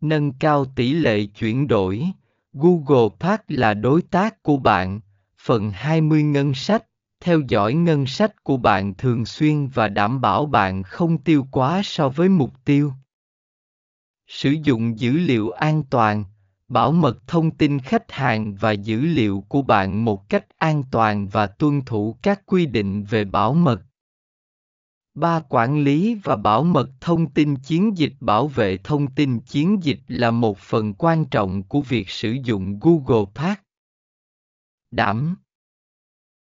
nâng cao tỷ lệ chuyển đổi. Google Park là đối tác của bạn. Phần 20 ngân sách, theo dõi ngân sách của bạn thường xuyên và đảm bảo bạn không tiêu quá so với mục tiêu. Sử dụng dữ liệu an toàn, bảo mật thông tin khách hàng và dữ liệu của bạn một cách an toàn và tuân thủ các quy định về bảo mật. 3. Quản lý và bảo mật thông tin chiến dịch Bảo vệ thông tin chiến dịch là một phần quan trọng của việc sử dụng Google Park. Đảm